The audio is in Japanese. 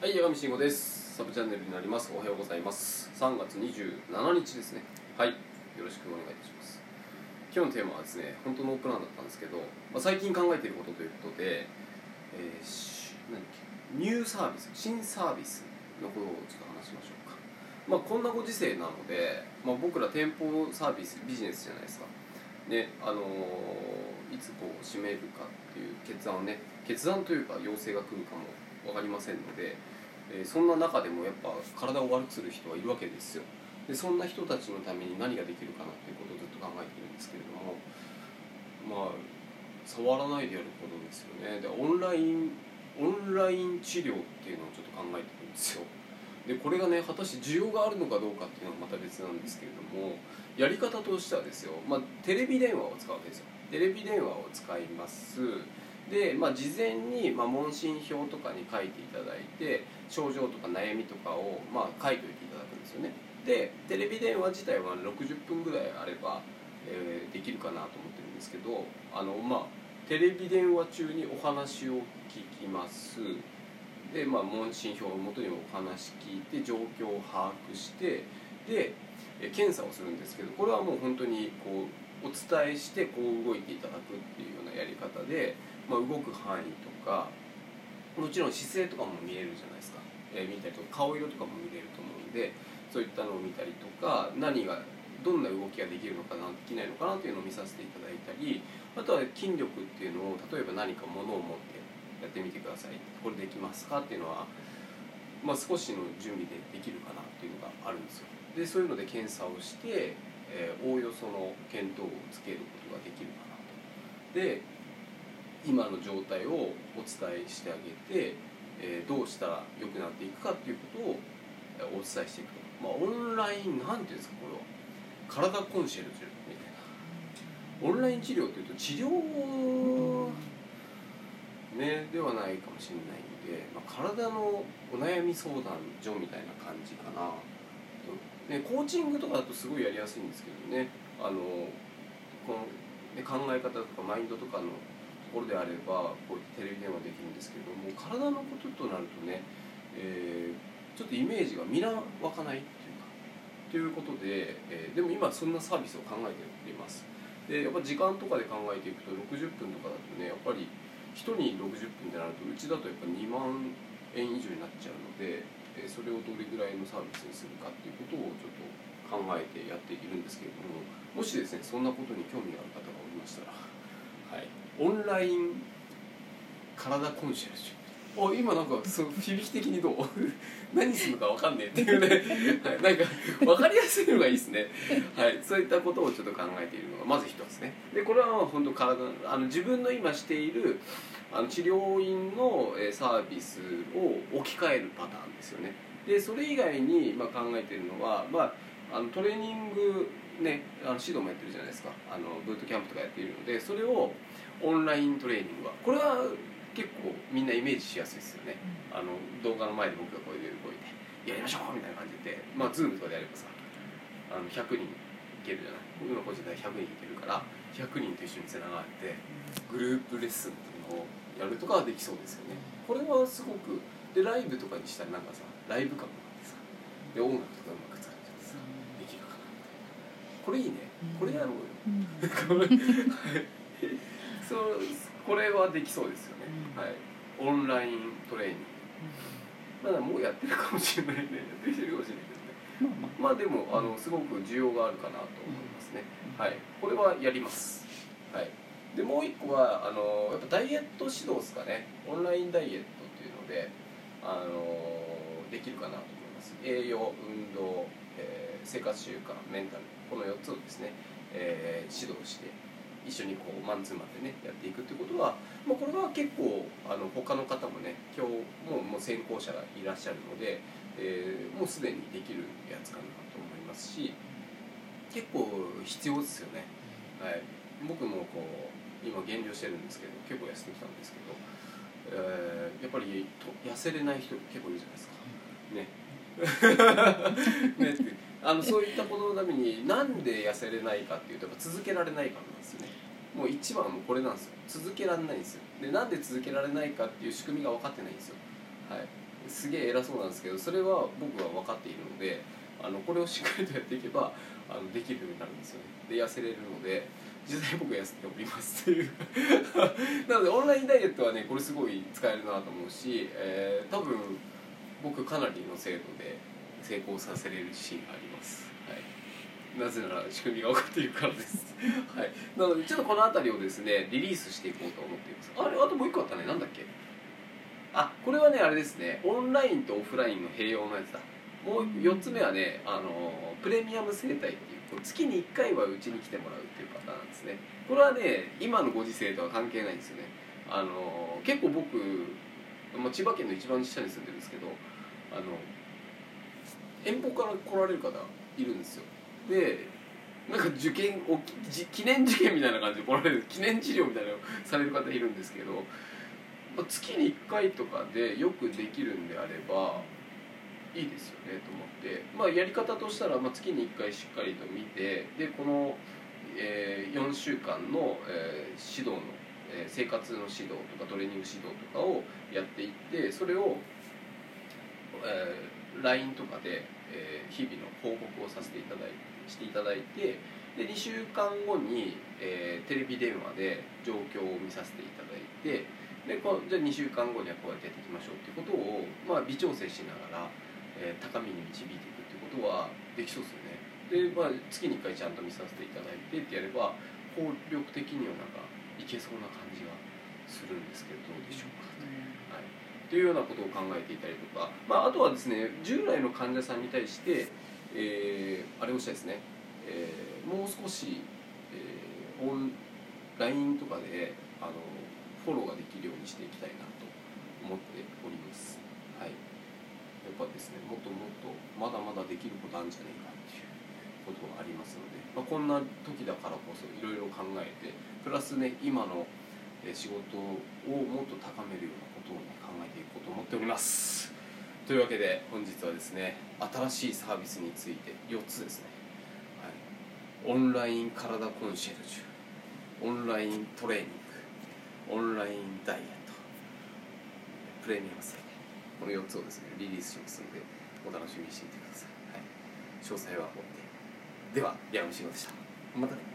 はい、八神慎吾です。サブチャンネルになります。おはようございます。3月27日ですね。はい、よろしくお願いいたします。今日のテーマはですね、本当のプランだったんですけど、まあ、最近考えていることということで、えーし何だっけニューサービス、新サービスのことをちょっと話しましょうか。まあ、こんなご時世なので、まあ、僕ら店舗サービス、ビジネスじゃないですか。ね、あのーいつこう閉めるかっていう決断をね決断というか要請が来るかも分かりませんので、えーそんな中でもやっぱ体を悪くする人はいるわけですよ。でそんな人たちのために何ができるかなっていうことをずっと考えてるんですけれどもまあ触らないでやることですよね。でオンラインオンライン治療っていうのをちょっと考えてるんですよ。でこれがね果たして需要があるのかどうかっていうのはまた別なんですけれどもやり方としてはですよ、まあ、テレビ電話を使うわけですよ。テレビ電話を使います。で、まあ、事前に、まあ、問診票とかに書いていただいて症状とか悩みとかを、まあ、書いておいていただくんですよね。でテレビ電話自体は60分ぐらいあれば、えーできるかなと思ってるんですけどあのまあテレビ電話中にお話を聞きます。で、まあ、問診票をもとにお話聞いて状況を把握してで検査をするんですけどこれはもう本当にこうお伝えしてこう動いていただくっていうようなやり方で、まあ、動く範囲とかもちろん姿勢とかも見えるじゃないですか、えー見たりとか顔色とかも見れると思うんでそういったのを見たりとか何がどんな動きができるのかなできないのかなっていうのを見させていただいたりあとは筋力っていうのを例えば何か物を持ってやってみてください。これできますかっていうのは、まあ、少しの準備でできるかなっていうのがあるんですよ。でそういうので検査をして、えーおおよその見当をつけることができるかなと。で今の状態をお伝えしてあげて、えーどうしたら良くなっていくかっていうことをお伝えしていくと、まあ、オンラインなんていうんですかこれは。体コンシェルジュみたいな。オンライン治療というと治療ねではないかもしれないんで、まあ、体のお悩み相談所みたいな感じかな。ね、コーチングとかだとすごいやりやすいんですけどね。あのこの、考え方とかマインドとかのころであればこうテレビ電話できるんですけども体のこととなるとね、えーちょっとイメージがみな湧かないっていうかということで、えーでも今そんなサービスを考えております。でやっぱ時間とかで考えていくと60分とかだとねやっぱり1人60分ってなるとうちだとやっぱ2万円以上になっちゃうので、えーそれをどれぐらいのサービスにするかっていうことをちょっと考えてやっているんですけれどももしですねそんなことに興味がある方がおりましたら、はい、オンライン体コンシェルジュ。お今なんかその響き的にどう？何するのか分かんねえっていうね、はい、なんか分かりやすいのがいいですね、はい、そういったことをちょっと考えているのがまず一つね。でこれは本当体あの自分の今しているあの治療院のえーサービスを置き換えるパターンですよね。でそれ以外にまあ考えているのは、まあ、あのトレーニングねあの指導もやってるじゃないですか。あのブートキャンプとかやっているのでそれをオンライントレーニングは。これは結構みんなイメージしやすいですよね。あの動画の前で僕がこういう動いて「やりましょう!」みたいな感じでまあズームとかでやればさあの100人いけるじゃない？僕の個人では100人いけるから100人と一緒につながってグループレッスンっていうのをやるとかはできそうですよね。これはすごくでライブとかにしたらなんかさライブ感があってさで音楽とかうまく使ってさできるかなみたいなこれいいね。これやろうよ。これ そうこれはできそうですよね、うん。はい。オンライントレーニング。まだもうやってるかもしれないね。やってるかもしれないけどね。まあでもあのすごく需要があるかなと思いますね、はい。これはやります。はい。でもう一個はあのやっぱダイエット指導ですかね。オンラインダイエットっていうのであのできるかなとます栄養運動、えー生活習慣メンタルこの4つをですね、えー指導して一緒にこうマンツーマンでねやっていくってことは、まあ、これは結構あの他の方もね今日もうもう先行者がいらっしゃるので、えーもうすでにできるやつかなと思いますし結構必要ですよね、はい、僕もこう今減量してるんですけど結構痩せてきたんですけど、えーやっぱりと痩せれない人結構いるじゃないですか。ね。ねあのそういったことのためになんで痩せれないかっていうとやっぱ続けられないからなんですよね。もう一番はもこれなんですよ。続けられないんですよ。でなんで続けられないかっていう仕組みが分かってないんですよ。はい。すげえ偉そうなんですけどそれは僕は分かっているのであのこれをしっかりとやっていけばあのできるようになるんですよね。で痩せれるので実際僕は痩せておりますという。なのでオンラインダイエットはねこれすごい使えるなと思うし、えー、多分僕かなりの精度で成功させれる自信があります、はい、なぜなら仕組みが分かっているからです、はい、なのでちょっとこの辺りをですねリリースしていこうと思っています。あれあともう一個あったね。なんだっけ？あこれはねあれですね。オンラインとオフラインの併用のやつだ。もう4つ目はねあのプレミアム生態っていうこう月に1回はうちに来てもらうっていう方なんですね。これはね今のご時世とは関係ないんですよね。あの結構僕、まあ、千葉県の一番下に住んでるんですけどあの遠方から来られる方いるんですよ。でなんか受験おじ記念受験みたいな感じで来られる記念治療みたいなのをされる方いるんですけど、まあ、月に1回とかでよくできるんであればいいですよねと思って、まあ、やり方としたら、まあ、月に1回しっかりと見てでこの、えー4週間の、えー指導の、えー生活の指導とかトレーニング指導とかをやっていってそれを、えー LINE とかで、えー日々の報告をさせていただいしていただいてで2週間後に、えーテレビ電話で状況を見させていただいてでこうじゃあ2週間後にはこうやってやっていきましょうっていうことを、まあ、微調整しながら、えー高みに導いていくっていうことはできそうですよね。で、まあ、月に1回ちゃんと見させていただいてってやれば効力的にはなんかいけそうな感じがするんですけど。どうでしょうかはい、というようなことを考えていたりとか、まあ、あとはですね従来の患者さんに対して、えーあれをしたいですね、えーもう少し、えーオン LINE とかであのフォローができるようにしていきたいなと思っております、はい、やっぱですねもっともっとまだまだできることあるんじゃないかっていうことがありますので、まあ、こんな時だからこそいろいろ考えてプラスね今の仕事をもっと高めるようなことを、ね、考えていこうと思っております。というわけで本日はですね新しいサービスについて4つですね、はい、オンライン体コンシェルジュオンライントレーニングオンラインダイエットプレミアム生態この4つをですねリリースしますのでお楽しみにしていてください、はい、詳細はでは矢野慎吾でした。またね。